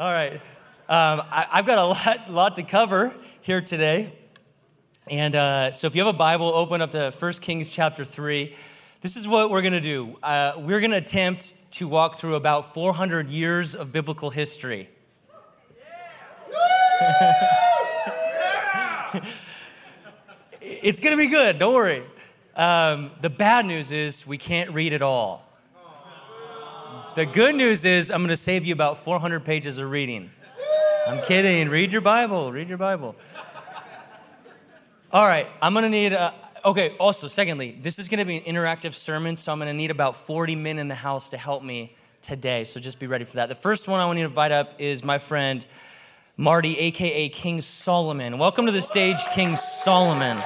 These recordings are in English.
All right. Um, I, have got a lot, lot to cover here today. And uh, so if you have a Bible, open up to 1 Kings chapter 3. This is what we're going to do. Uh, we're going to attempt to walk through about 400 years of biblical history. it's going to be good, don't worry. Um, the bad news is we can't read it all. The good news is I'm going to save you about 400 pages of reading. I'm kidding. Read your Bible. Read your Bible. All right, I'm going to need. A, okay, also, secondly, this is going to be an interactive sermon, so I'm going to need about 40 men in the house to help me today. So just be ready for that. The first one I want to invite up is my friend Marty, aka King Solomon. Welcome to the stage, King Solomon.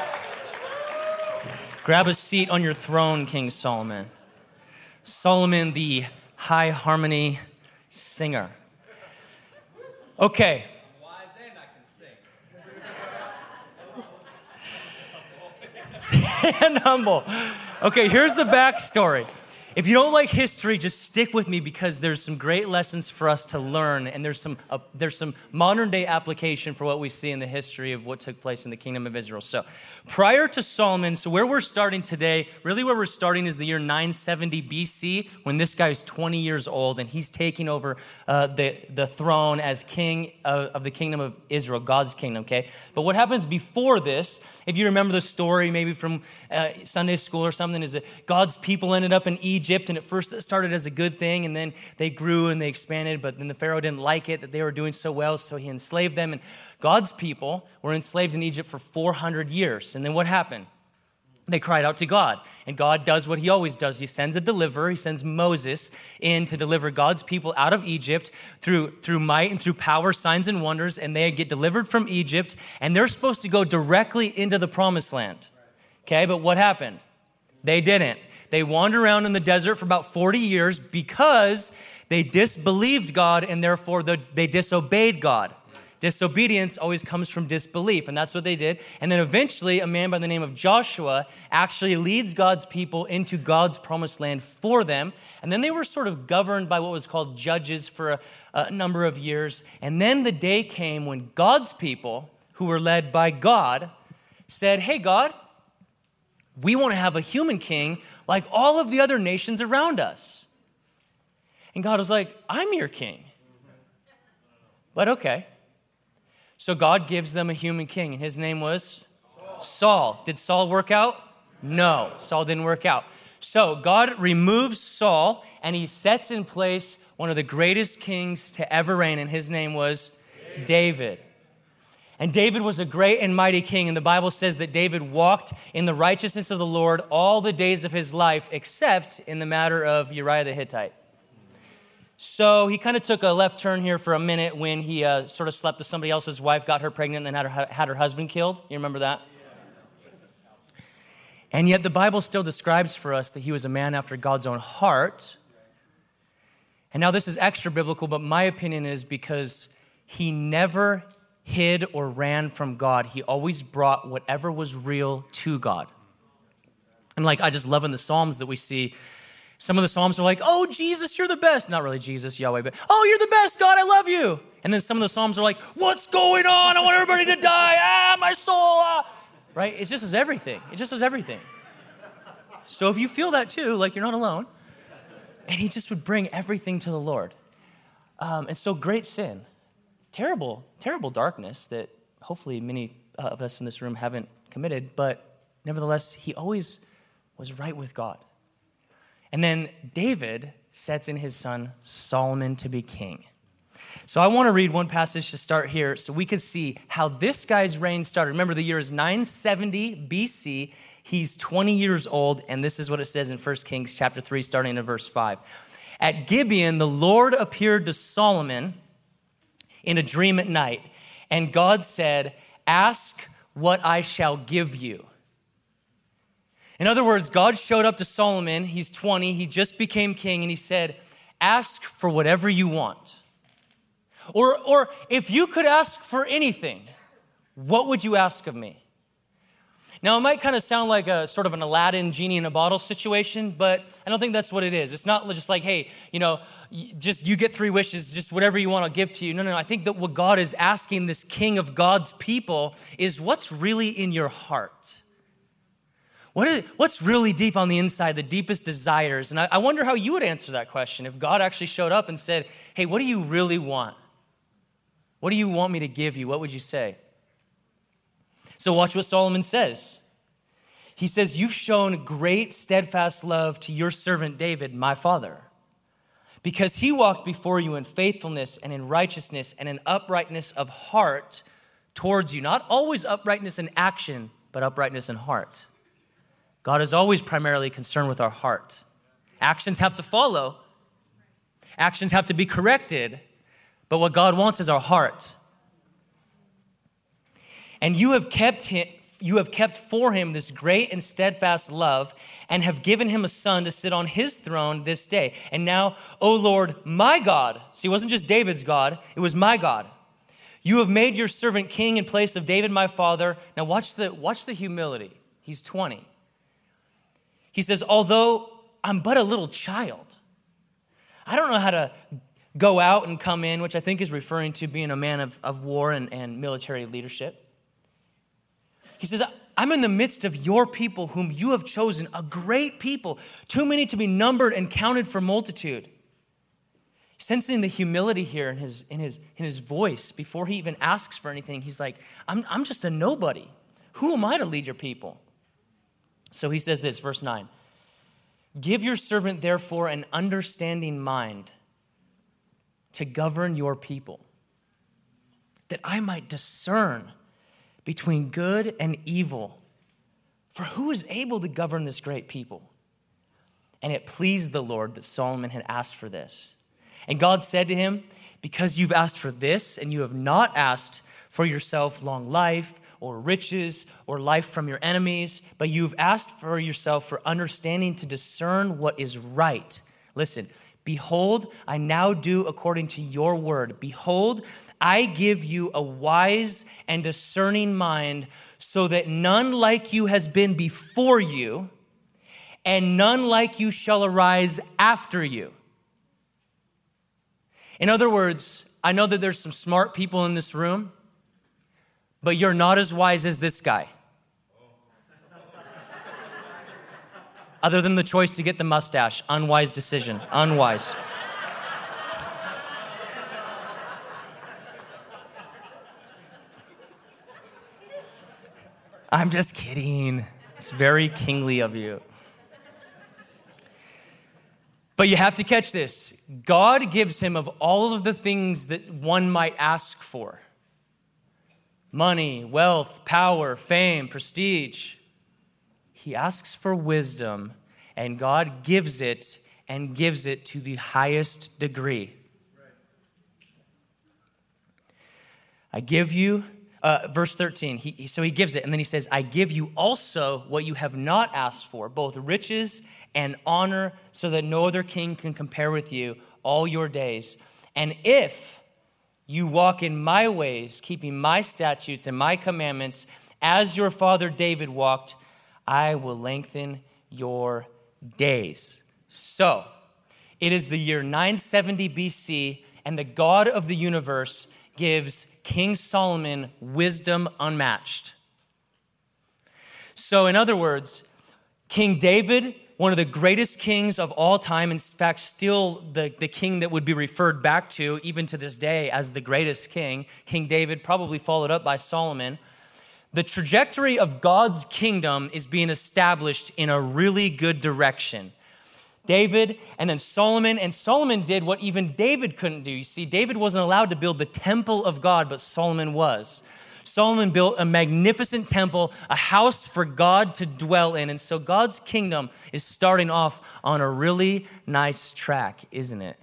Grab a seat on your throne, King Solomon. Solomon, the high harmony singer. Okay. and humble. Okay, here's the backstory. If you don't like history, just stick with me because there's some great lessons for us to learn, and there's some uh, there's some modern day application for what we see in the history of what took place in the kingdom of Israel. So, prior to Solomon, so where we're starting today, really where we're starting is the year 970 BC, when this guy is 20 years old and he's taking over uh, the the throne as king of, of the kingdom of Israel, God's kingdom. Okay, but what happens before this? If you remember the story, maybe from uh, Sunday school or something, is that God's people ended up in Egypt and at first it started as a good thing, and then they grew and they expanded, but then the Pharaoh didn't like it that they were doing so well, so he enslaved them. And God's people were enslaved in Egypt for 400 years. And then what happened? They cried out to God, and God does what He always does. He sends a deliverer. He sends Moses in to deliver God's people out of Egypt through, through might and through power, signs and wonders, and they get delivered from Egypt, and they're supposed to go directly into the promised land. Okay, but what happened? They didn't. They wandered around in the desert for about 40 years because they disbelieved God and therefore they disobeyed God. Disobedience always comes from disbelief, and that's what they did. And then eventually, a man by the name of Joshua actually leads God's people into God's promised land for them. And then they were sort of governed by what was called judges for a, a number of years. And then the day came when God's people, who were led by God, said, Hey, God, we want to have a human king like all of the other nations around us. And God was like, I'm your king. But okay. So God gives them a human king, and his name was Saul. Saul. Did Saul work out? No, Saul didn't work out. So God removes Saul, and he sets in place one of the greatest kings to ever reign, and his name was David. David. And David was a great and mighty king, and the Bible says that David walked in the righteousness of the Lord all the days of his life, except in the matter of Uriah the Hittite. So he kind of took a left turn here for a minute when he uh, sort of slept with somebody else's wife, got her pregnant, and then had her, had her husband killed. You remember that? And yet the Bible still describes for us that he was a man after God's own heart. And now this is extra biblical, but my opinion is because he never hid or ran from God. He always brought whatever was real to God. And like, I just love in the Psalms that we see some of the Psalms are like, oh, Jesus, you're the best. Not really Jesus, Yahweh, but oh, you're the best, God, I love you. And then some of the Psalms are like, what's going on? I want everybody to die. Ah, my soul. Ah. Right? It just is everything. It just is everything. So if you feel that too, like you're not alone, and he just would bring everything to the Lord. Um, and so great sin terrible, terrible darkness that hopefully many of us in this room haven't committed, but nevertheless, he always was right with God. And then David sets in his son Solomon to be king. So I want to read one passage to start here so we can see how this guy's reign started. Remember, the year is 970 BC. He's 20 years old, and this is what it says in 1 Kings chapter 3, starting in verse 5. At Gibeon, the Lord appeared to Solomon in a dream at night. And God said, Ask what I shall give you. In other words, God showed up to Solomon. He's 20, he just became king, and he said, Ask for whatever you want. Or, or if you could ask for anything, what would you ask of me? Now, it might kind of sound like a sort of an Aladdin genie in a bottle situation, but I don't think that's what it is. It's not just like, hey, you know, just you get three wishes, just whatever you want, I'll give to you. No, no, no. I think that what God is asking this king of God's people is what's really in your heart? What is, what's really deep on the inside, the deepest desires? And I, I wonder how you would answer that question if God actually showed up and said, hey, what do you really want? What do you want me to give you? What would you say? So, watch what Solomon says. He says, You've shown great steadfast love to your servant David, my father, because he walked before you in faithfulness and in righteousness and in uprightness of heart towards you. Not always uprightness in action, but uprightness in heart. God is always primarily concerned with our heart. Actions have to follow, actions have to be corrected, but what God wants is our heart. And you have kept him, you have kept for him this great and steadfast love, and have given him a son to sit on his throne this day. And now, O Lord, my God, see, it wasn't just David's God, it was my God. You have made your servant king in place of David my father. Now watch the watch the humility. He's 20. He says, Although I'm but a little child, I don't know how to go out and come in, which I think is referring to being a man of, of war and, and military leadership. He says, I'm in the midst of your people whom you have chosen, a great people, too many to be numbered and counted for multitude. Sensing the humility here in his, in his, in his voice before he even asks for anything, he's like, I'm, I'm just a nobody. Who am I to lead your people? So he says this, verse 9 Give your servant, therefore, an understanding mind to govern your people, that I might discern between good and evil. For who is able to govern this great people? And it pleased the Lord that Solomon had asked for this. And God said to him, Because you've asked for this, and you have not asked for yourself long life, or riches, or life from your enemies, but you've asked for yourself for understanding to discern what is right. Listen, behold, I now do according to your word. Behold, I give you a wise and discerning mind so that none like you has been before you, and none like you shall arise after you. In other words, I know that there's some smart people in this room, but you're not as wise as this guy. Other than the choice to get the mustache, unwise decision, unwise. I'm just kidding. It's very kingly of you. But you have to catch this God gives him of all of the things that one might ask for money, wealth, power, fame, prestige. He asks for wisdom, and God gives it and gives it to the highest degree. I give you uh, verse 13, he, so he gives it, and then he says, I give you also what you have not asked for, both riches and honor, so that no other king can compare with you all your days. And if you walk in my ways, keeping my statutes and my commandments, as your father David walked, I will lengthen your days. So, it is the year 970 BC, and the God of the universe gives King Solomon wisdom unmatched. So, in other words, King David, one of the greatest kings of all time, in fact, still the, the king that would be referred back to even to this day as the greatest king, King David, probably followed up by Solomon. The trajectory of God's kingdom is being established in a really good direction. David and then Solomon. And Solomon did what even David couldn't do. You see, David wasn't allowed to build the temple of God, but Solomon was. Solomon built a magnificent temple, a house for God to dwell in. And so God's kingdom is starting off on a really nice track, isn't it?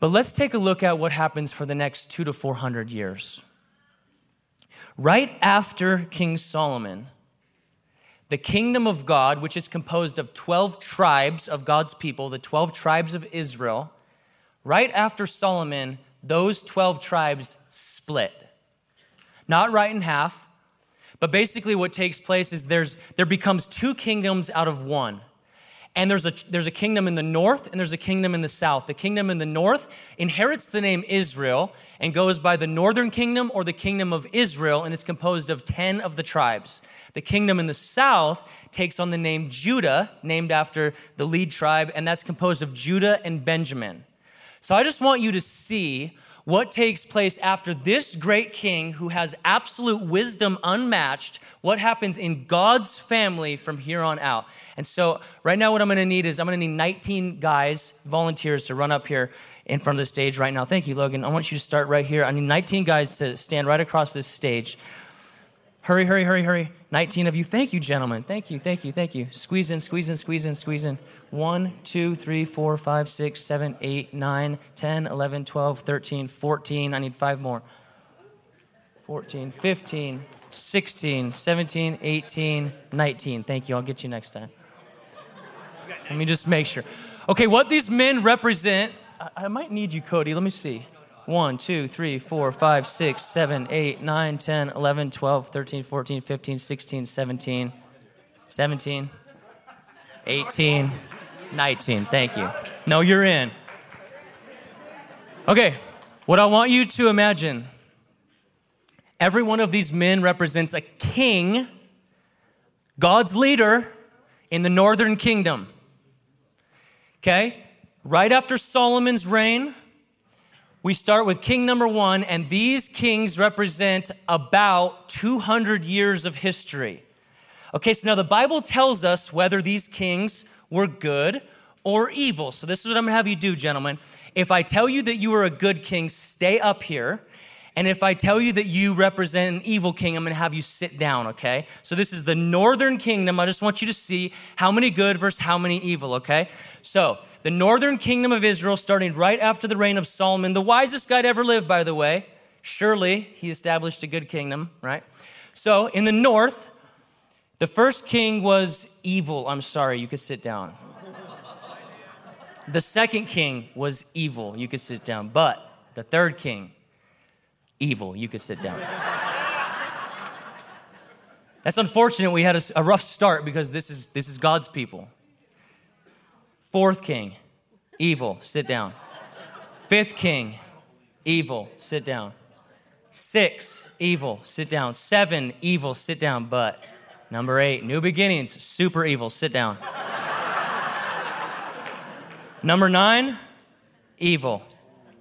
But let's take a look at what happens for the next two to 400 years. Right after King Solomon, the kingdom of God, which is composed of 12 tribes of God's people, the 12 tribes of Israel, right after Solomon, those 12 tribes split. not right in half. But basically, what takes place is there's, there becomes two kingdoms out of one. And there's a, there's a kingdom in the north and there's a kingdom in the south. The kingdom in the north inherits the name Israel and goes by the northern kingdom or the kingdom of Israel, and it's composed of 10 of the tribes. The kingdom in the south takes on the name Judah, named after the lead tribe, and that's composed of Judah and Benjamin. So I just want you to see what takes place after this great king who has absolute wisdom unmatched, what happens in God's family from here on out. And so, right now, what I'm gonna need is I'm gonna need 19 guys, volunteers, to run up here in front of the stage right now. Thank you, Logan. I want you to start right here. I need 19 guys to stand right across this stage. Hurry, hurry, hurry, hurry. 19 of you. Thank you, gentlemen. Thank you, thank you, thank you. Squeeze in, squeeze in, squeeze in, squeeze in. 1, 2, 3, 4, 5, 6, 7, 8, 9, 10, 11, 12, 13, 14. I need five more. 14, 15, 16, 17, 18, 19. Thank you. I'll get you next time. Let me just make sure. Okay, what these men represent, I, I might need you, Cody. Let me see. 1, 2, 3, 4, 5, 6, 7, 8, 9, 10, 11, 12, 13, 14, 15, 16, 17, 17, 18, 19. Thank you. No, you're in. Okay, what I want you to imagine every one of these men represents a king, God's leader in the northern kingdom. Okay? Right after Solomon's reign, we start with king number one, and these kings represent about 200 years of history. Okay, so now the Bible tells us whether these kings were good or evil. So, this is what I'm gonna have you do, gentlemen. If I tell you that you are a good king, stay up here. And if I tell you that you represent an evil king, I'm gonna have you sit down, okay? So, this is the northern kingdom. I just want you to see how many good versus how many evil, okay? So, the northern kingdom of Israel, starting right after the reign of Solomon, the wisest guy to ever live, by the way. Surely he established a good kingdom, right? So, in the north, the first king was evil. I'm sorry, you could sit down. The second king was evil. You could sit down. But the third king, evil. You could sit down. That's unfortunate. We had a, a, rough start because this is, this is God's people. Fourth king, evil. Sit down. Fifth king, evil. Sit down. Six, evil. Sit down. Seven, evil. Sit down. But number eight, new beginnings. Super evil. Sit down. Number nine, evil.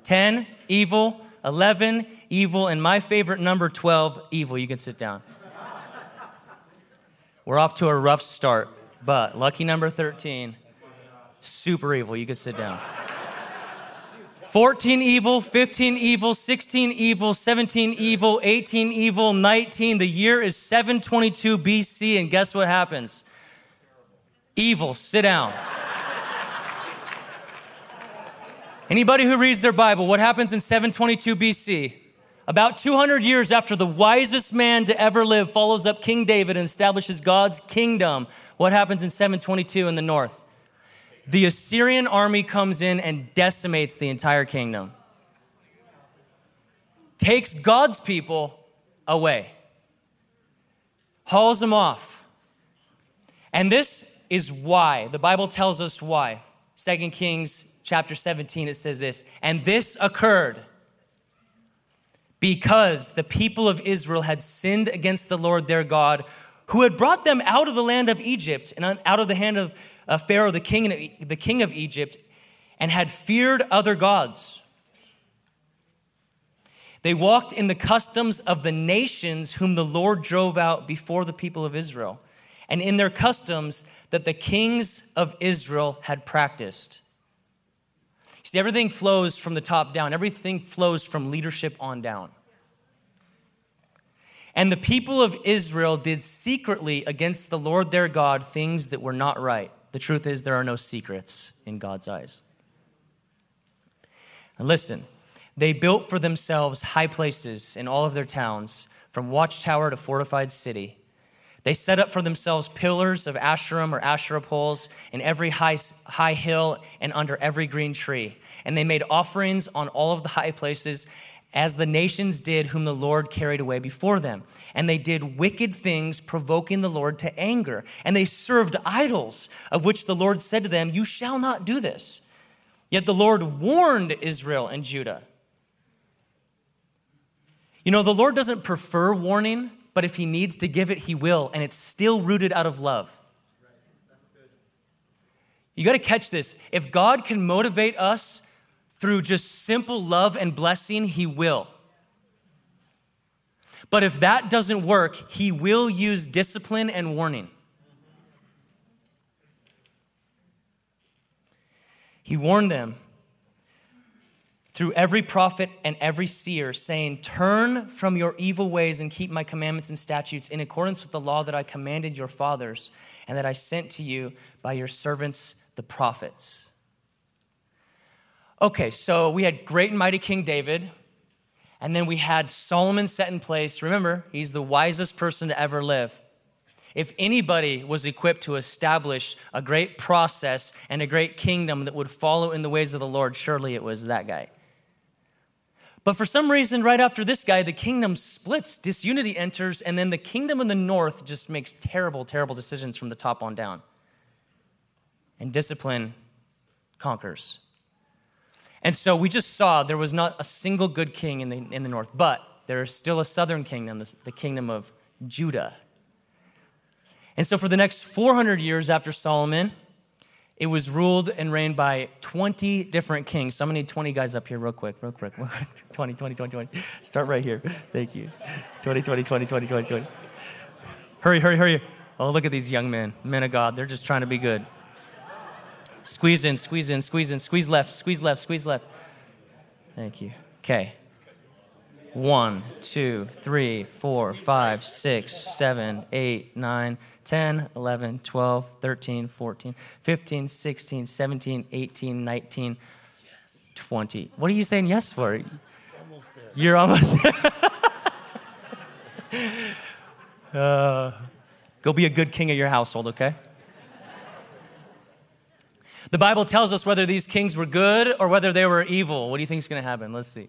10, evil. 11, evil. And my favorite number 12, evil. You can sit down. We're off to a rough start, but lucky number 13, super evil. You can sit down. 14 evil, 15 evil, 16 evil, 17 evil, 18 evil, 19. The year is 722 BC, and guess what happens? Evil, sit down. Anybody who reads their Bible, what happens in 722 BC? About 200 years after the wisest man to ever live follows up King David and establishes God's kingdom, what happens in 722 in the north? The Assyrian army comes in and decimates the entire kingdom, takes God's people away, hauls them off. And this is why. The Bible tells us why. Second Kings chapter 17, it says this, and this occurred because the people of Israel had sinned against the Lord their God, who had brought them out of the land of Egypt and out of the hand of uh, Pharaoh, the king, the king of Egypt, and had feared other gods. They walked in the customs of the nations whom the Lord drove out before the people of Israel, and in their customs that the kings of Israel had practiced. See, everything flows from the top down, everything flows from leadership on down. And the people of Israel did secretly against the Lord their God things that were not right. The truth is, there are no secrets in God's eyes. And listen, they built for themselves high places in all of their towns, from watchtower to fortified city. They set up for themselves pillars of Asherim or Asherah poles in every high, high hill and under every green tree. And they made offerings on all of the high places as the nations did whom the Lord carried away before them. And they did wicked things, provoking the Lord to anger. And they served idols, of which the Lord said to them, You shall not do this. Yet the Lord warned Israel and Judah. You know, the Lord doesn't prefer warning, but if he needs to give it, he will, and it's still rooted out of love. You got to catch this. If God can motivate us through just simple love and blessing, He will. But if that doesn't work, He will use discipline and warning. He warned them through every prophet and every seer, saying, Turn from your evil ways and keep my commandments and statutes in accordance with the law that I commanded your fathers and that I sent to you by your servants, the prophets. Okay, so we had great and mighty King David, and then we had Solomon set in place. Remember, he's the wisest person to ever live. If anybody was equipped to establish a great process and a great kingdom that would follow in the ways of the Lord, surely it was that guy. But for some reason, right after this guy, the kingdom splits, disunity enters, and then the kingdom in the north just makes terrible, terrible decisions from the top on down. And discipline conquers. And so we just saw there was not a single good king in the, in the north, but there is still a southern kingdom, the, kingdom of Judah. And so for the next 400 years after Solomon, it was ruled and reigned by 20 different kings. So I'm gonna need 20 guys up here, real quick, real quick, real quick. 20, 20, 20, 20. Start right here. Thank you. 20, 20, 20, 20, 20, 20. Hurry, hurry, hurry. Oh, look at these young men, men of God. They're just trying to be good. Squeeze in, squeeze in, squeeze in, squeeze left, squeeze left, squeeze left. Thank you. Okay. One, two, three, four, five, six, seven, eight, nine, 10, 11, 12, 13, 14, 15, 16, 17, 18, 19, 20. What are you saying yes for? Almost. You're almost there. uh, go be a good king of your household, okay? The Bible tells us whether these kings were good or whether they were evil. What do you think is going to happen? Let's see.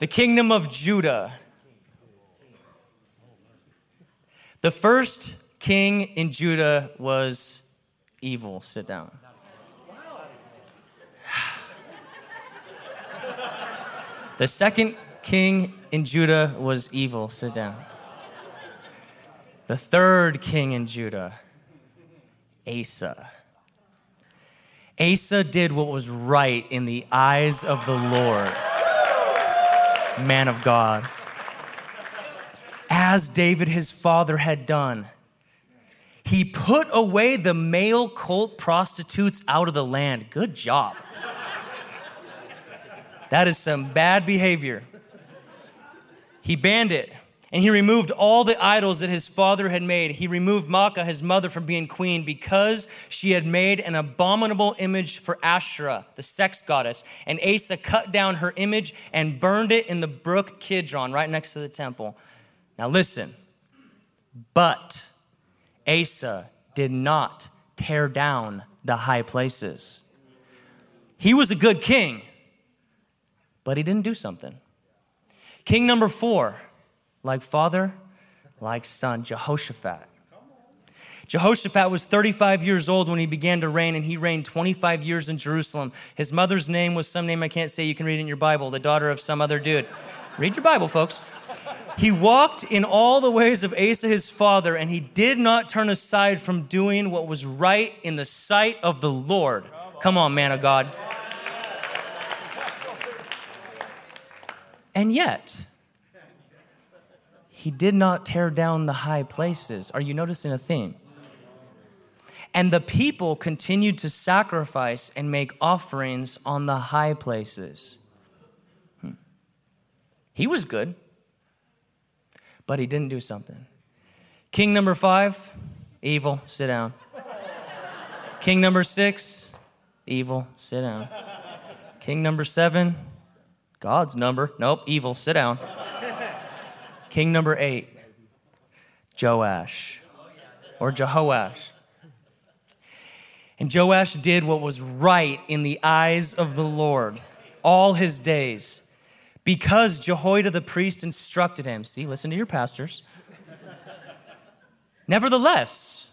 The kingdom of Judah. The first king in Judah was evil. Sit down. The second king in Judah was evil. Sit down. The third king in Judah, Asa. Asa did what was right in the eyes of the Lord, man of God, as David his father had done. He put away the male cult prostitutes out of the land. Good job. That is some bad behavior. He banned it. And he removed all the idols that his father had made. He removed Maacah, his mother, from being queen because she had made an abominable image for Asherah, the sex goddess. And Asa cut down her image and burned it in the brook Kidron, right next to the temple. Now listen, but Asa did not tear down the high places. He was a good king, but he didn't do something. King number four like father, like son, Jehoshaphat. Jehoshaphat was 35 years old when he began to reign, and he reigned 25 years in Jerusalem. His mother's name was some name I can't say. You can read it in your Bible, the daughter of some other dude. Read your Bible, folks. He walked in all the ways of Asa his father, and he did not turn aside from doing what was right in the sight of the Lord. Come on, man of God. And yet, he did not tear down the high places. Are you noticing a theme? And the people continued to sacrifice and make offerings on the high places. Hmm. He was good, but he didn't do something. King number five, evil, sit down. King number six, evil, sit down. King number seven, God's number, nope, evil, sit down. King number eight, Joash or Jehoash. And Joash did what was right in the eyes of the Lord all his days. because Jehoiada the priest instructed him. See, listen to your pastors. Nevertheless,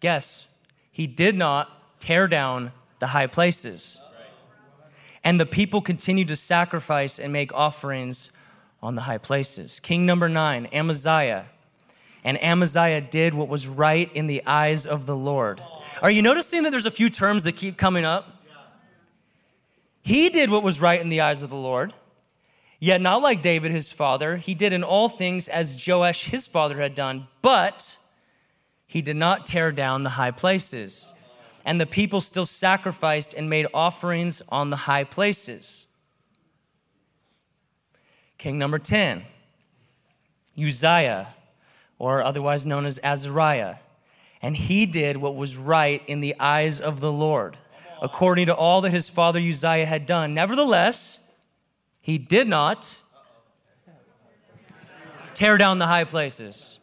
guess, he did not tear down the high places. And the people continued to sacrifice and make offerings on the high places. King number nine, Amaziah. And Amaziah did what was right in the eyes of the Lord. Are you noticing that there's a few terms that keep coming up? He did what was right in the eyes of the Lord. Yet, not like David his father, he did in all things as Joash his father had done, but he did not tear down the high places. And the people still sacrificed and made offerings on the high places. King number 10, Uzziah, or otherwise known as Azariah. And he did what was right in the eyes of the Lord according to all that his father Uzziah had done. Nevertheless, he did not tear down the high places.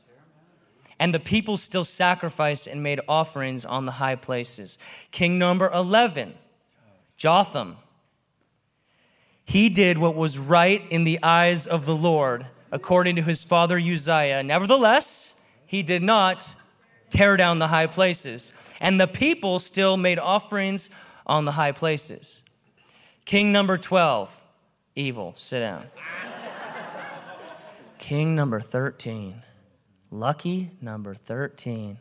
And the people still sacrificed and made offerings on the high places. King number 11, Jotham. He did what was right in the eyes of the Lord, according to his father Uzziah. Nevertheless, he did not tear down the high places. And the people still made offerings on the high places. King number 12, evil, sit down. King number 13, lucky number 13.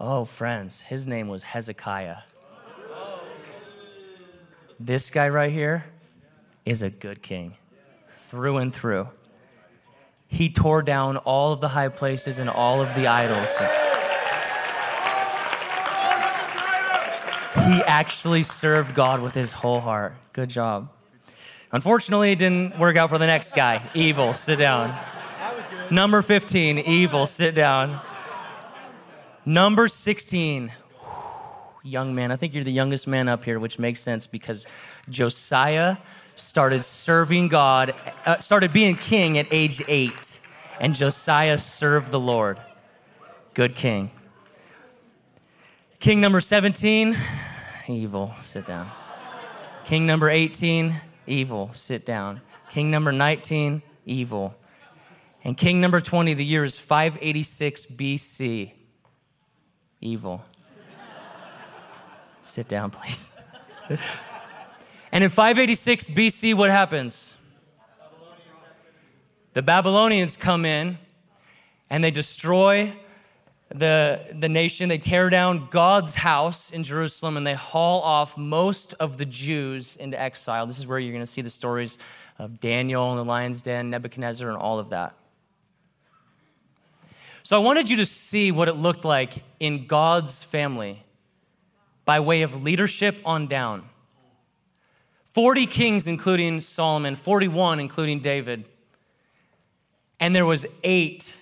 Oh, friends, his name was Hezekiah. This guy right here is a good king, through and through. He tore down all of the high places and all of the idols. he actually served God with his whole heart. Good job. Unfortunately, it didn't work out for the next guy. Evil, sit down. Number 15, evil, sit down. Number 16, young man. I think you're the youngest man up here, which makes sense because Josiah started serving God, uh, started being king at age eight, and Josiah served the Lord. Good king. King number 17, evil, sit down. King number 18, evil, sit down. King number 19, evil. And king number 20, the year is 586 BC, evil. sit down, please. and in 586 BC, what happens? The Babylonians come in and they destroy the, the nation. They tear down God's house in Jerusalem and they haul off most of the Jews into exile. This is where you're going to see the stories of Daniel and the lion's den, Nebuchadnezzar, and all of that. So I wanted you to see what it looked like in God's family by way of leadership on down. 40 kings, including Solomon, 41, including David. And there was eight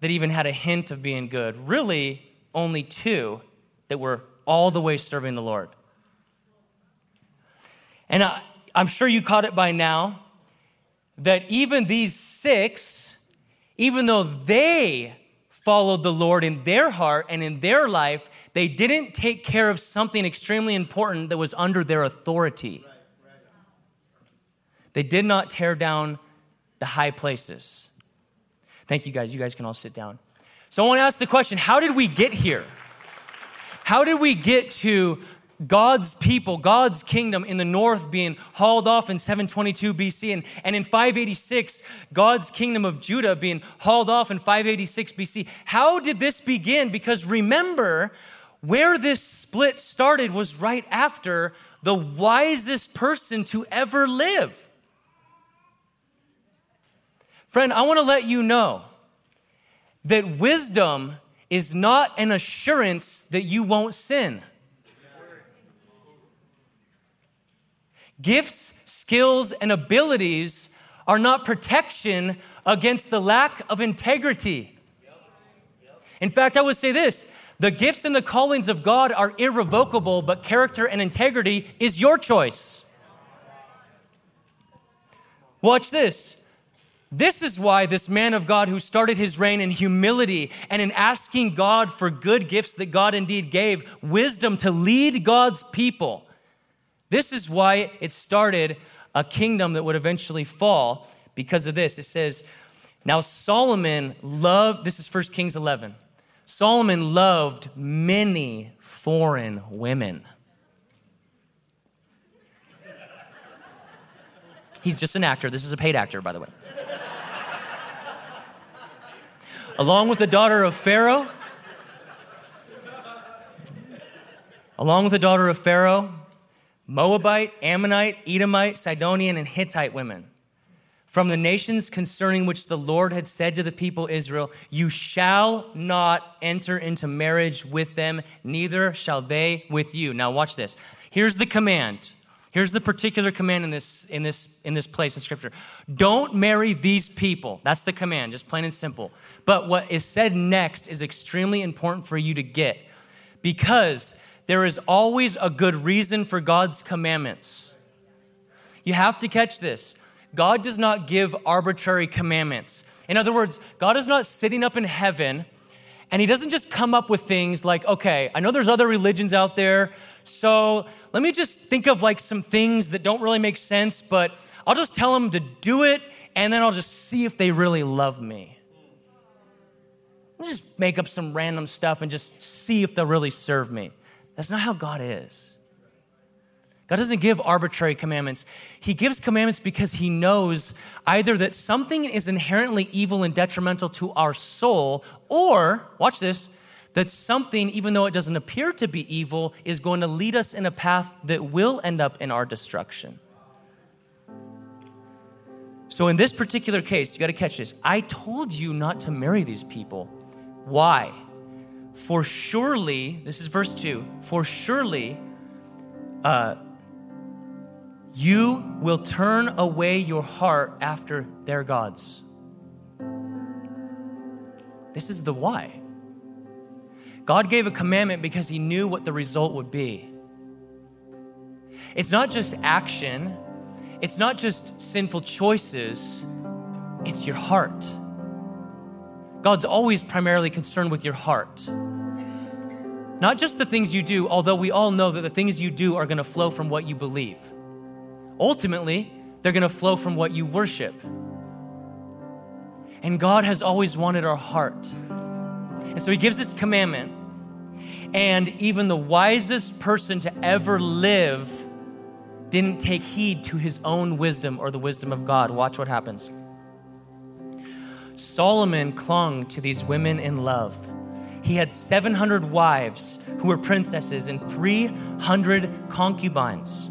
that even had a hint of being good. Really, only two that were all the way serving the Lord. And I, I'm sure you caught it by now that even these six, even though they followed the Lord in their heart and in their life, they didn't take care of something extremely important that was under their authority. They did not tear down the high places. Thank you guys. You guys can all sit down. So I want to ask the question how did we get here? How did we get to God's people, God's kingdom in the north being hauled off in 722 BC, and, and in 586, God's kingdom of Judah being hauled off in 586 BC. How did this begin? Because remember, where this split started was right after the wisest person to ever live. Friend, I want to let you know that wisdom is not an assurance that you won't sin. Gifts, skills, and abilities are not protection against the lack of integrity. In fact, I would say this the gifts and the callings of God are irrevocable, but character and integrity is your choice. Watch this. This is why this man of God who started his reign in humility and in asking God for good gifts that God indeed gave, wisdom to lead God's people. This is why it started a kingdom that would eventually fall because of this. It says, Now Solomon loved, this is 1 Kings 11. Solomon loved many foreign women. He's just an actor. This is a paid actor, by the way. Along with the daughter of Pharaoh, along with the daughter of Pharaoh, Moabite, Ammonite, Edomite, Sidonian, and Hittite women from the nations concerning which the Lord had said to the people Israel, You shall not enter into marriage with them, neither shall they with you. Now, watch this. Here's the command. Here's the particular command in this, in this, in this place in Scripture. Don't marry these people. That's the command, just plain and simple. But what is said next is extremely important for you to get because there is always a good reason for God's commandments. You have to catch this. God does not give arbitrary commandments. In other words, God is not sitting up in heaven and he doesn't just come up with things like, okay, I know there's other religions out there, so let me just think of like some things that don't really make sense, but I'll just tell them to do it and then I'll just see if they really love me. I'll just make up some random stuff and just see if they'll really serve me. That's not how God is. God doesn't give arbitrary commandments. He gives commandments because He knows either that something is inherently evil and detrimental to our soul, or, watch this, that something, even though it doesn't appear to be evil, is going to lead us in a path that will end up in our destruction. So, in this particular case, you got to catch this. I told you not to marry these people. Why? For surely, this is verse 2, for surely uh, you will turn away your heart after their gods. This is the why. God gave a commandment because he knew what the result would be. It's not just action, it's not just sinful choices, it's your heart. God's always primarily concerned with your heart. Not just the things you do, although we all know that the things you do are going to flow from what you believe. Ultimately, they're going to flow from what you worship. And God has always wanted our heart. And so He gives this commandment. And even the wisest person to ever live didn't take heed to his own wisdom or the wisdom of God. Watch what happens. Solomon clung to these women in love. He had 700 wives who were princesses and 300 concubines.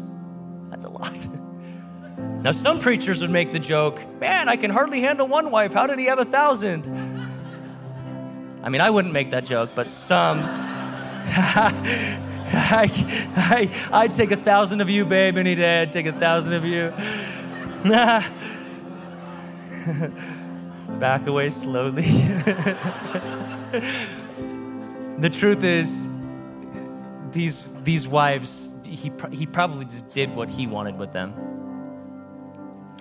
That's a lot. Now, some preachers would make the joke, man, I can hardly handle one wife. How did he have a thousand? I mean, I wouldn't make that joke, but some. I, I, I'd take a thousand of you, babe, any day. I'd take a thousand of you. back away slowly. the truth is, these, these wives, he, he probably just did what he wanted with them.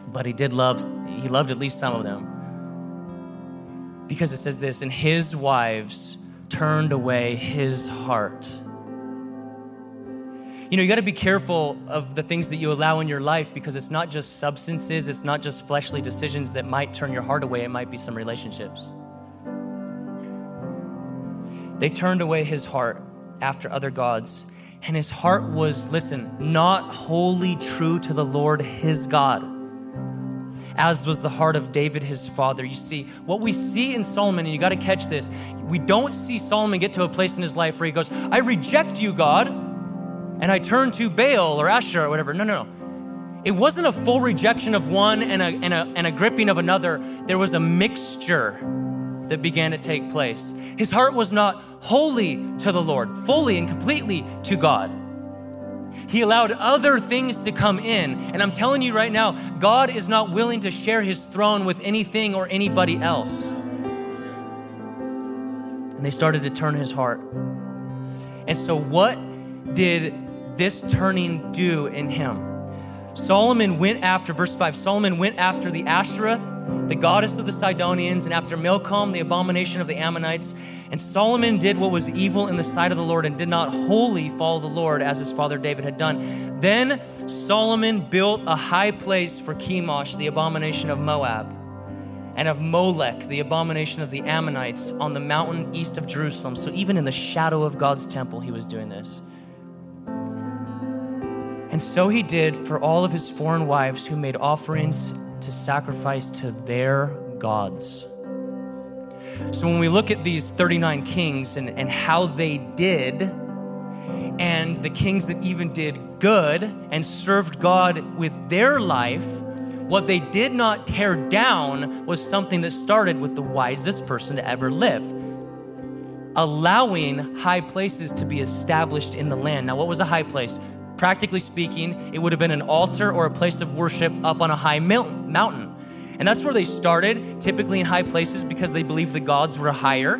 But he did love, he loved at least some of them. Because it says this, and his wives turned away his heart. You know, you got to be careful of the things that you allow in your life because it's not just substances, it's not just fleshly decisions that might turn your heart away, it might be some relationships. They turned away his heart after other gods, and his heart was, listen, not wholly true to the Lord his God as was the heart of David his father. You see, what we see in Solomon, and you got to catch this, we don't see Solomon get to a place in his life where he goes, I reject you, God and I turned to Baal or Asher or whatever. No, no, no. It wasn't a full rejection of one and a, and, a, and a gripping of another. There was a mixture that began to take place. His heart was not wholly to the Lord, fully and completely to God. He allowed other things to come in. And I'm telling you right now, God is not willing to share his throne with anything or anybody else. And they started to turn his heart. And so, what did this turning do in him? Solomon went after, verse 5, Solomon went after the Ashtoreth the goddess of the Sidonians, and after Milcom, the abomination of the Ammonites. And Solomon did what was evil in the sight of the Lord and did not wholly follow the Lord as his father David had done. Then Solomon built a high place for Chemosh, the abomination of Moab, and of Molech, the abomination of the Ammonites, on the mountain east of Jerusalem. So even in the shadow of God's temple, he was doing this. And so he did for all of his foreign wives who made offerings to sacrifice to their gods. So when we look at these 39 kings and, and how they did, and the kings that even did good and served God with their life, what they did not tear down was something that started with the wisest person to ever live allowing high places to be established in the land. Now, what was a high place? Practically speaking, it would have been an altar or a place of worship up on a high mountain. And that's where they started, typically in high places because they believed the gods were higher.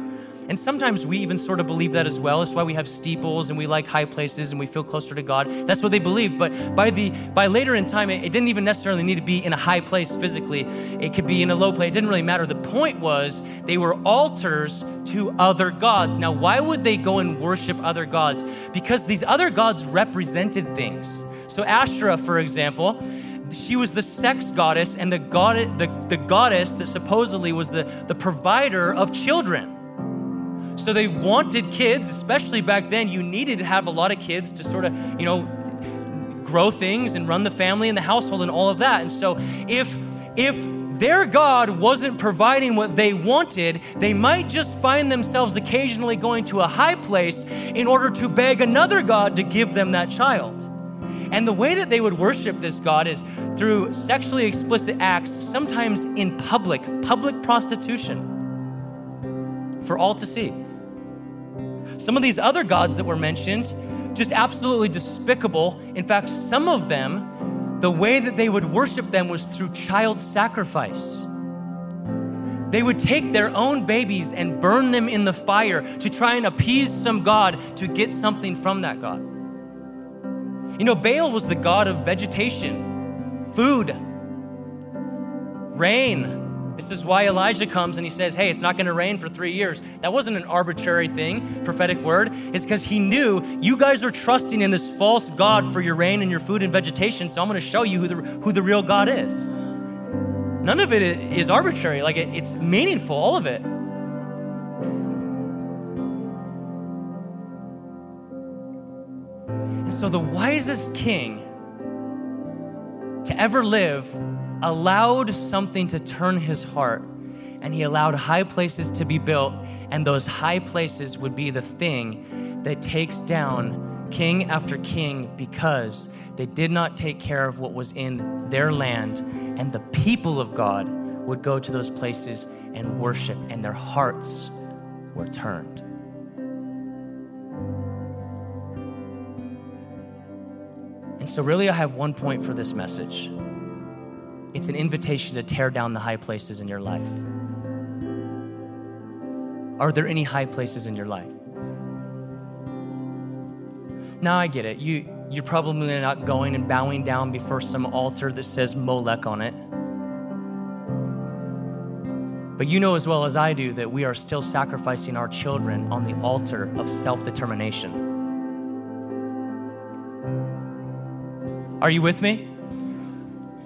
And sometimes we even sort of believe that as well. That's why we have steeples and we like high places and we feel closer to God. That's what they believe. But by the by later in time, it, it didn't even necessarily need to be in a high place physically. It could be in a low place. It didn't really matter. The point was they were altars to other gods. Now, why would they go and worship other gods? Because these other gods represented things. So Asherah, for example, she was the sex goddess and the, god, the, the goddess that supposedly was the, the provider of children. So they wanted kids, especially back then. You needed to have a lot of kids to sort of, you know, grow things and run the family and the household and all of that. And so if if their God wasn't providing what they wanted, they might just find themselves occasionally going to a high place in order to beg another God to give them that child. And the way that they would worship this God is through sexually explicit acts, sometimes in public, public prostitution for all to see. Some of these other gods that were mentioned, just absolutely despicable. In fact, some of them, the way that they would worship them was through child sacrifice. They would take their own babies and burn them in the fire to try and appease some God to get something from that God. You know, Baal was the god of vegetation, food, rain. This is why Elijah comes and he says, Hey, it's not going to rain for three years. That wasn't an arbitrary thing, prophetic word. It's because he knew you guys are trusting in this false God for your rain and your food and vegetation, so I'm going to show you who the, who the real God is. None of it is arbitrary, like it, it's meaningful, all of it. And so the wisest king to ever live allowed something to turn his heart, and he allowed high places to be built, and those high places would be the thing that takes down king after king because they did not take care of what was in their land, and the people of God would go to those places and worship, and their hearts were turned. And so, really, I have one point for this message it's an invitation to tear down the high places in your life. Are there any high places in your life? Now, I get it. You, you're probably not going and bowing down before some altar that says Molech on it. But you know as well as I do that we are still sacrificing our children on the altar of self determination. Are you with me?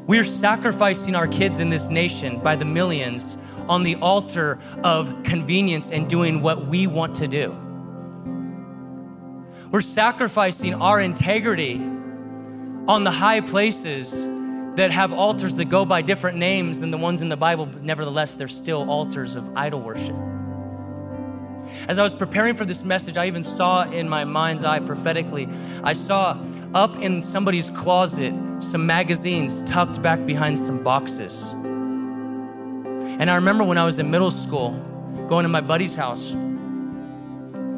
We're sacrificing our kids in this nation by the millions on the altar of convenience and doing what we want to do. We're sacrificing our integrity on the high places that have altars that go by different names than the ones in the Bible, but nevertheless, they're still altars of idol worship. As I was preparing for this message, I even saw in my mind's eye prophetically, I saw up in somebody's closet some magazines tucked back behind some boxes. And I remember when I was in middle school, going to my buddy's house.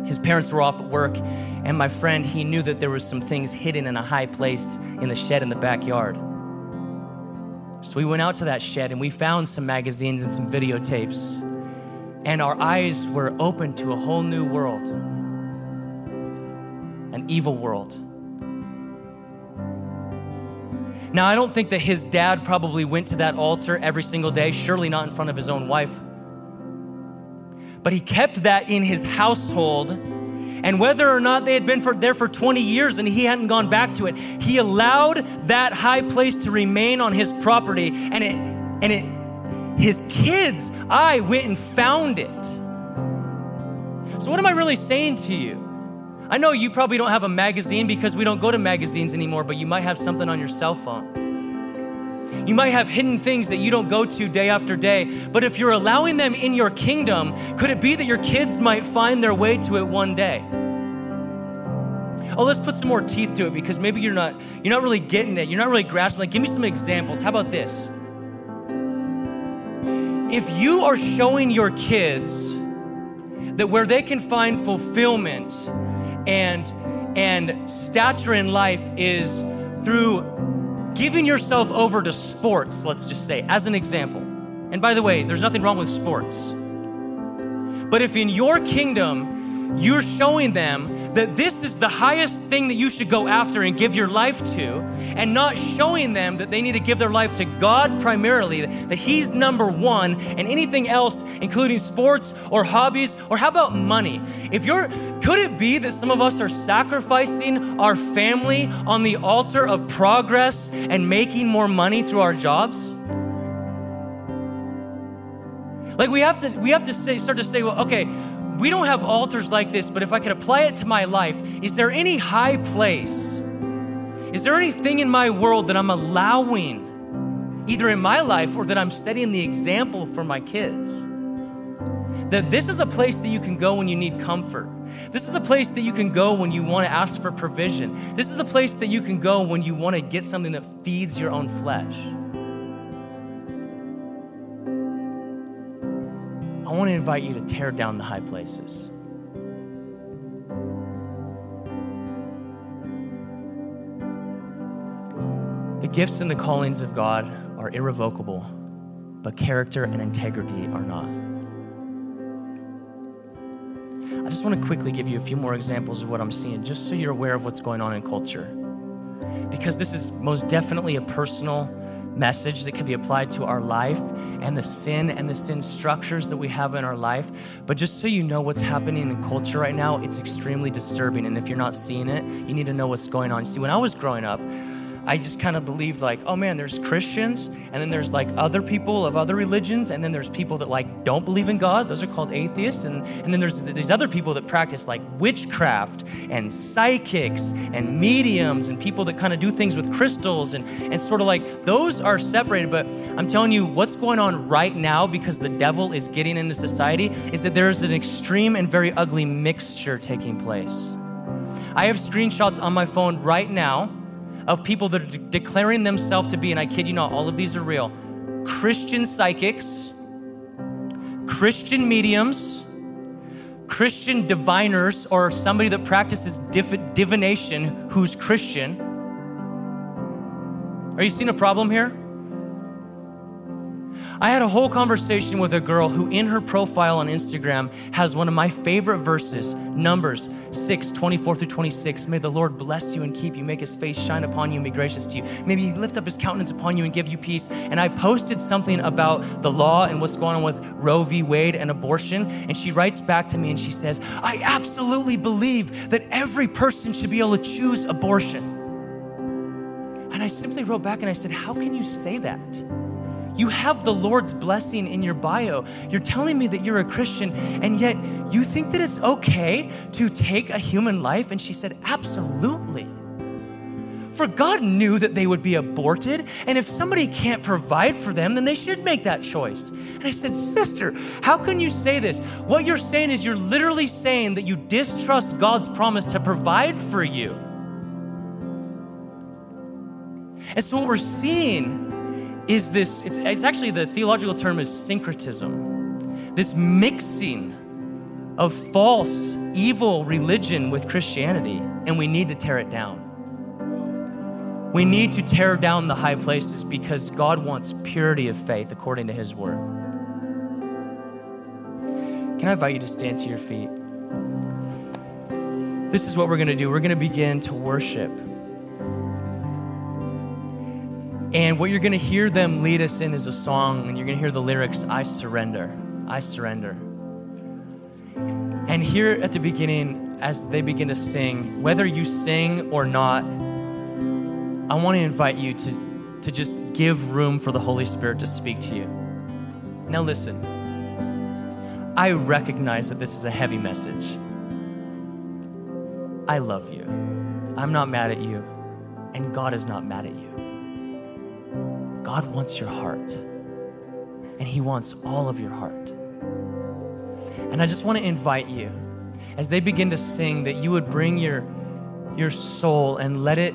His parents were off at work, and my friend, he knew that there was some things hidden in a high place in the shed in the backyard. So we went out to that shed and we found some magazines and some videotapes. And our eyes were open to a whole new world an evil world Now, I don't think that his dad probably went to that altar every single day, surely not in front of his own wife. But he kept that in his household. And whether or not they had been for, there for 20 years and he hadn't gone back to it, he allowed that high place to remain on his property. And it, and it, his kids, I went and found it. So, what am I really saying to you? I know you probably don't have a magazine because we don't go to magazines anymore, but you might have something on your cell phone. You might have hidden things that you don't go to day after day, but if you're allowing them in your kingdom, could it be that your kids might find their way to it one day? Oh, let's put some more teeth to it because maybe you're not you're not really getting it. You're not really grasping. Like, give me some examples. How about this? If you are showing your kids that where they can find fulfillment and and stature in life is through giving yourself over to sports, let's just say, as an example. And by the way, there's nothing wrong with sports. But if in your kingdom you're showing them that this is the highest thing that you should go after and give your life to, and not showing them that they need to give their life to God primarily, that He's number one, and anything else, including sports or hobbies, or how about money? If you're, could it be that some of us are sacrificing our family on the altar of progress and making more money through our jobs? Like we have to, we have to say, start to say, well, okay, we don't have altars like this, but if I could apply it to my life, is there any high place? Is there anything in my world that I'm allowing, either in my life or that I'm setting the example for my kids? That this is a place that you can go when you need comfort. This is a place that you can go when you want to ask for provision. This is a place that you can go when you want to get something that feeds your own flesh. I want to invite you to tear down the high places. The gifts and the callings of God are irrevocable, but character and integrity are not. I just want to quickly give you a few more examples of what I'm seeing, just so you're aware of what's going on in culture. Because this is most definitely a personal message that can be applied to our life and the sin and the sin structures that we have in our life. But just so you know what's happening in culture right now, it's extremely disturbing. And if you're not seeing it, you need to know what's going on. See, when I was growing up, I just kind of believed like, oh man, there's Christians, and then there's like other people of other religions, and then there's people that like don't believe in God. Those are called atheists, and, and then there's these other people that practice like witchcraft and psychics and mediums and people that kind of do things with crystals and, and sort of like those are separated. But I'm telling you, what's going on right now because the devil is getting into society is that there's an extreme and very ugly mixture taking place. I have screenshots on my phone right now of people that are de- declaring themselves to be, and I kid you not, all of these are real Christian psychics, Christian mediums, Christian diviners, or somebody that practices div- divination who's Christian. Are you seeing a problem here? I had a whole conversation with a girl who, in her profile on Instagram, has one of my favorite verses, Numbers 6 24 through 26. May the Lord bless you and keep you, make his face shine upon you and be gracious to you. Maybe he lift up his countenance upon you and give you peace. And I posted something about the law and what's going on with Roe v. Wade and abortion. And she writes back to me and she says, I absolutely believe that every person should be able to choose abortion. And I simply wrote back and I said, How can you say that? You have the Lord's blessing in your bio. You're telling me that you're a Christian, and yet you think that it's okay to take a human life? And she said, Absolutely. For God knew that they would be aborted, and if somebody can't provide for them, then they should make that choice. And I said, Sister, how can you say this? What you're saying is you're literally saying that you distrust God's promise to provide for you. And so, what we're seeing is this it's, it's actually the theological term is syncretism. This mixing of false evil religion with christianity and we need to tear it down. We need to tear down the high places because god wants purity of faith according to his word. Can i invite you to stand to your feet? This is what we're going to do. We're going to begin to worship And what you're going to hear them lead us in is a song, and you're going to hear the lyrics I surrender. I surrender. And here at the beginning, as they begin to sing, whether you sing or not, I want to invite you to, to just give room for the Holy Spirit to speak to you. Now, listen, I recognize that this is a heavy message. I love you. I'm not mad at you, and God is not mad at you. God wants your heart, and He wants all of your heart. And I just want to invite you, as they begin to sing, that you would bring your, your soul and let it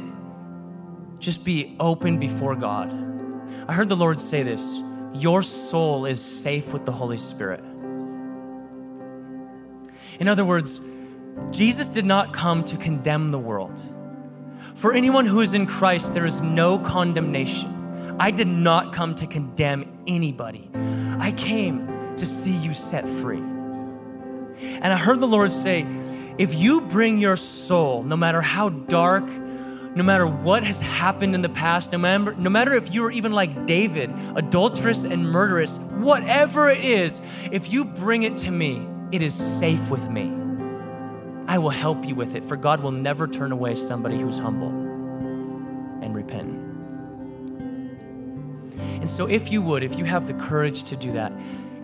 just be open before God. I heard the Lord say this your soul is safe with the Holy Spirit. In other words, Jesus did not come to condemn the world. For anyone who is in Christ, there is no condemnation. I did not come to condemn anybody. I came to see you set free. And I heard the Lord say, if you bring your soul, no matter how dark, no matter what has happened in the past, no matter, no matter if you're even like David, adulterous and murderous, whatever it is, if you bring it to me, it is safe with me. I will help you with it, for God will never turn away somebody who's humble and repentant. And so, if you would, if you have the courage to do that,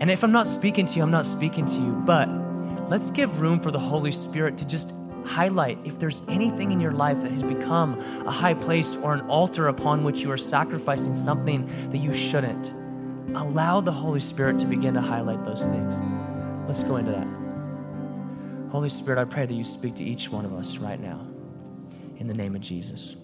and if I'm not speaking to you, I'm not speaking to you, but let's give room for the Holy Spirit to just highlight if there's anything in your life that has become a high place or an altar upon which you are sacrificing something that you shouldn't. Allow the Holy Spirit to begin to highlight those things. Let's go into that. Holy Spirit, I pray that you speak to each one of us right now in the name of Jesus.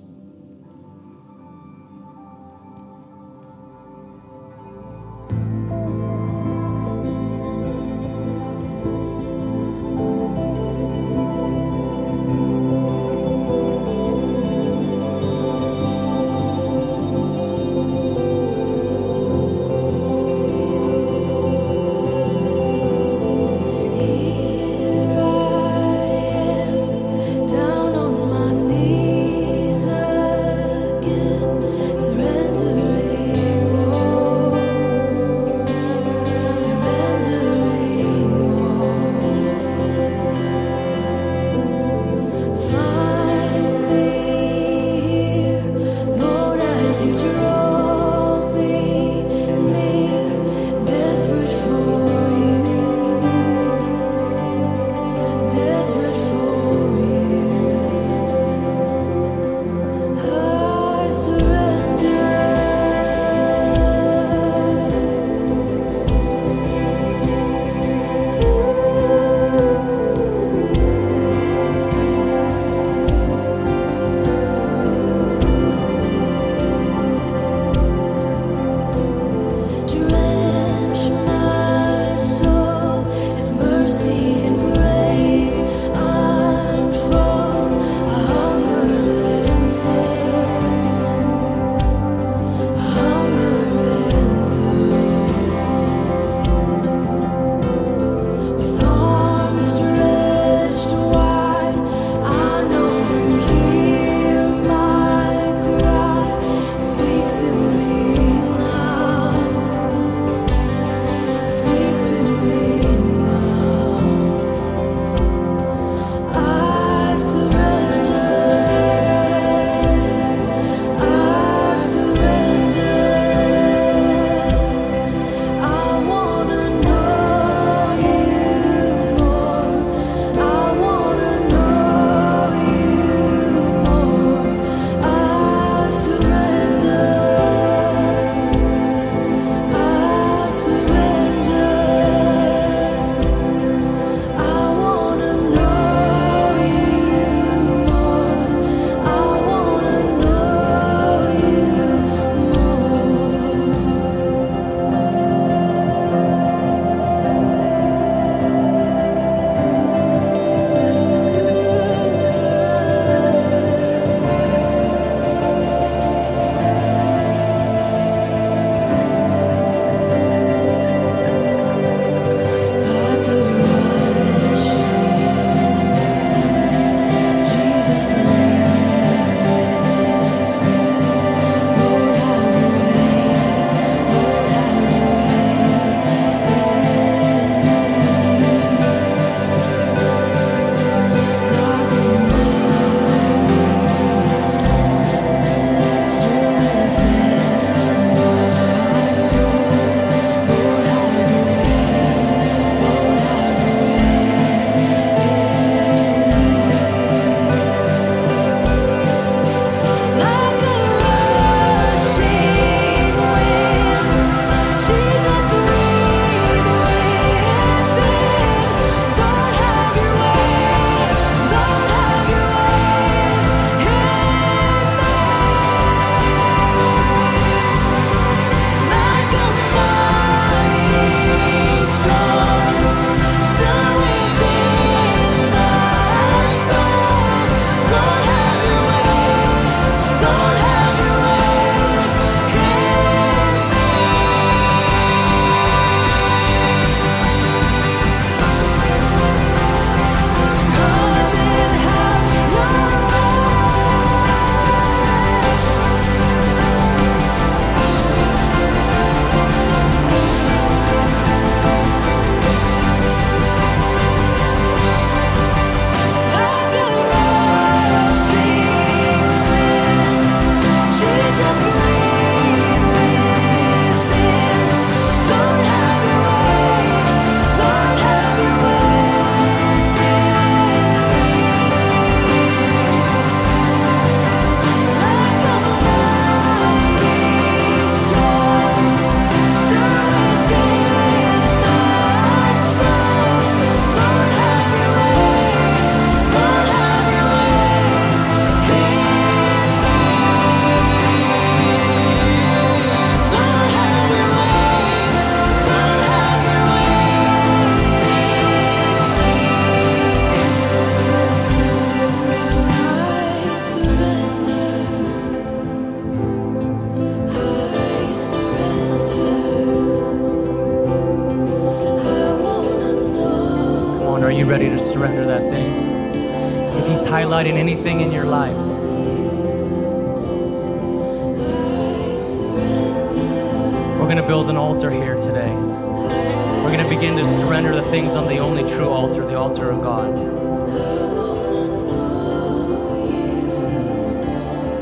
Today. We're going to begin to surrender the things on the only true altar, the altar of God.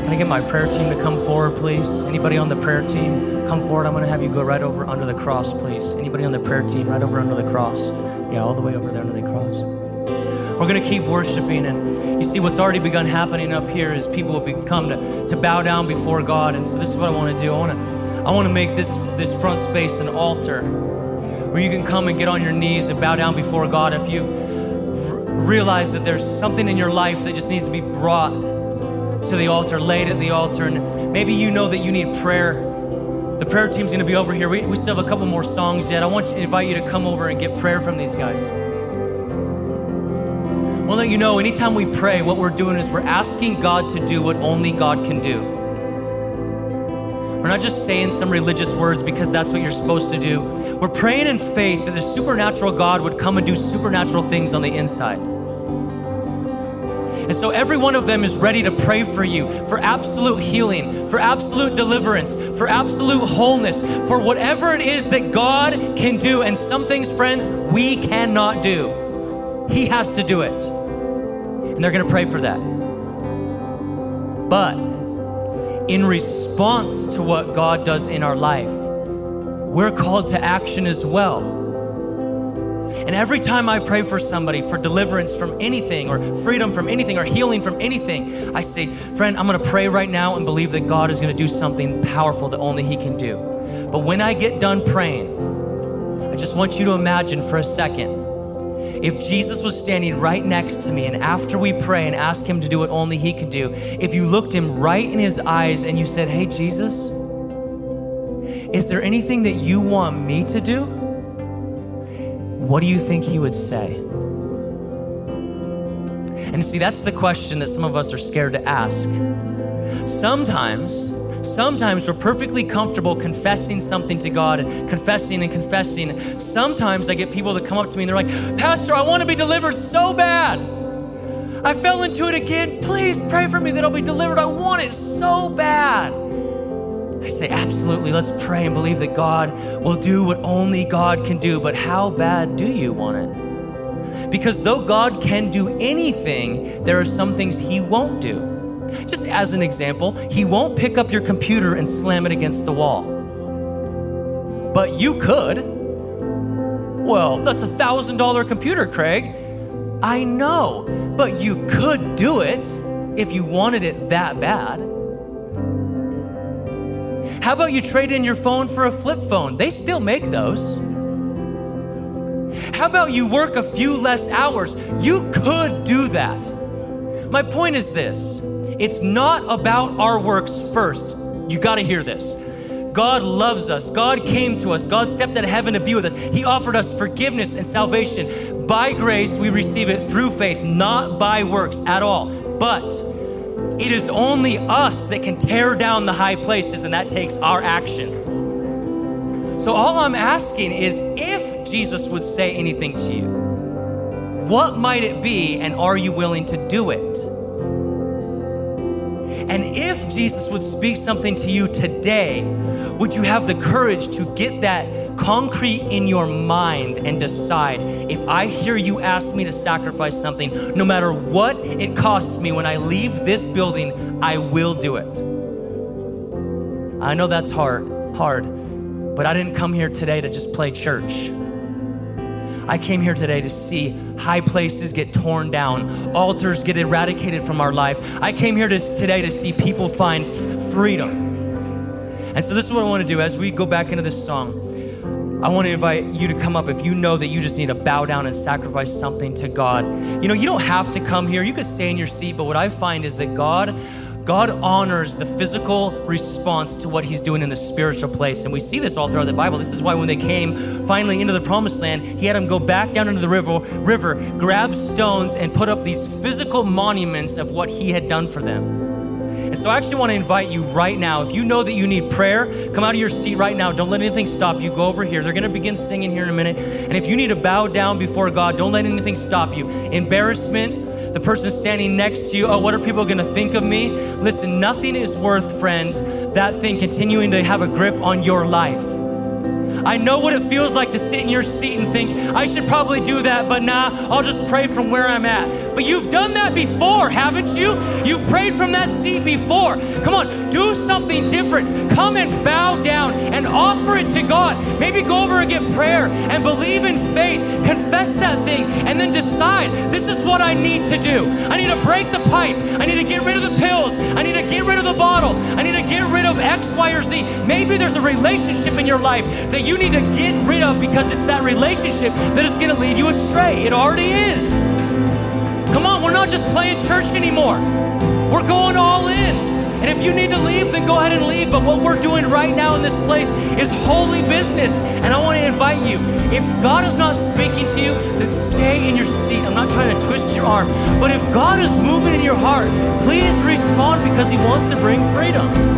Can I get my prayer team to come forward, please? Anybody on the prayer team, come forward. I'm going to have you go right over under the cross, please. Anybody on the prayer team, right over under the cross. Yeah, all the way over there under the cross. We're going to keep worshiping. And you see, what's already begun happening up here is people have come to, to bow down before God. And so this is what I want to do. I want to I want to make this, this front space an altar where you can come and get on your knees and bow down before God if you've r- realized that there's something in your life that just needs to be brought to the altar, laid at the altar. And maybe you know that you need prayer. The prayer team's going to be over here. We, we still have a couple more songs yet. I want to invite you to come over and get prayer from these guys. I want to let you know anytime we pray, what we're doing is we're asking God to do what only God can do. Not just saying some religious words because that's what you're supposed to do. We're praying in faith that the supernatural God would come and do supernatural things on the inside. And so every one of them is ready to pray for you for absolute healing, for absolute deliverance, for absolute wholeness, for whatever it is that God can do. And some things, friends, we cannot do. He has to do it. And they're going to pray for that. But in response to what God does in our life, we're called to action as well. And every time I pray for somebody for deliverance from anything, or freedom from anything, or healing from anything, I say, friend, I'm gonna pray right now and believe that God is gonna do something powerful that only He can do. But when I get done praying, I just want you to imagine for a second if Jesus was standing right next to me and after we pray and ask Him to do what only He can do, if you looked Him right in His eyes and you said, Hey, Jesus, is there anything that you want me to do? What do you think He would say? And see, that's the question that some of us are scared to ask. Sometimes, Sometimes we're perfectly comfortable confessing something to God and confessing and confessing. Sometimes I get people that come up to me and they're like, Pastor, I want to be delivered so bad. I fell into it again. Please pray for me that I'll be delivered. I want it so bad. I say, absolutely, let's pray and believe that God will do what only God can do. But how bad do you want it? Because though God can do anything, there are some things He won't do. Just as an example, he won't pick up your computer and slam it against the wall. But you could. Well, that's a thousand dollar computer, Craig. I know, but you could do it if you wanted it that bad. How about you trade in your phone for a flip phone? They still make those. How about you work a few less hours? You could do that. My point is this it's not about our works first. You got to hear this. God loves us. God came to us. God stepped out of heaven to be with us. He offered us forgiveness and salvation. By grace, we receive it through faith, not by works at all. But it is only us that can tear down the high places, and that takes our action. So, all I'm asking is if Jesus would say anything to you, what might it be, and are you willing to do it? And if Jesus would speak something to you today, would you have the courage to get that concrete in your mind and decide if I hear you ask me to sacrifice something, no matter what it costs me when I leave this building, I will do it. I know that's hard, hard, but I didn't come here today to just play church. I came here today to see high places get torn down, altars get eradicated from our life. I came here to, today to see people find freedom. And so, this is what I want to do as we go back into this song. I want to invite you to come up if you know that you just need to bow down and sacrifice something to God. You know, you don't have to come here. You could stay in your seat, but what I find is that God God honors the physical response to what he's doing in the spiritual place. And we see this all throughout the Bible. This is why when they came finally into the promised land, he had them go back down into the river, river grab stones, and put up these physical monuments of what he had done for them. And so I actually want to invite you right now. If you know that you need prayer, come out of your seat right now. Don't let anything stop you. Go over here. They're going to begin singing here in a minute. And if you need to bow down before God, don't let anything stop you. Embarrassment, the person standing next to you, oh, what are people going to think of me? Listen, nothing is worth, friends, that thing continuing to have a grip on your life. I know what it feels like to sit in your seat and think, I should probably do that, but nah, I'll just pray from where I'm at. But you've done that before, haven't you? You've prayed from that seat before. Come on, do something different. Come and bow down and offer it to God. Maybe go over and get prayer and believe in faith. Confess that thing and then decide this is what I need to do. I need to break the pipe. I need to get rid of the pills. I need to get rid of the bottle. I need to get rid of X, Y, or Z. Maybe there's a relationship in your life that you you need to get rid of because it's that relationship that is going to lead you astray. It already is. Come on, we're not just playing church anymore. We're going all in. And if you need to leave, then go ahead and leave. But what we're doing right now in this place is holy business. And I want to invite you if God is not speaking to you, then stay in your seat. I'm not trying to twist your arm. But if God is moving in your heart, please respond because He wants to bring freedom.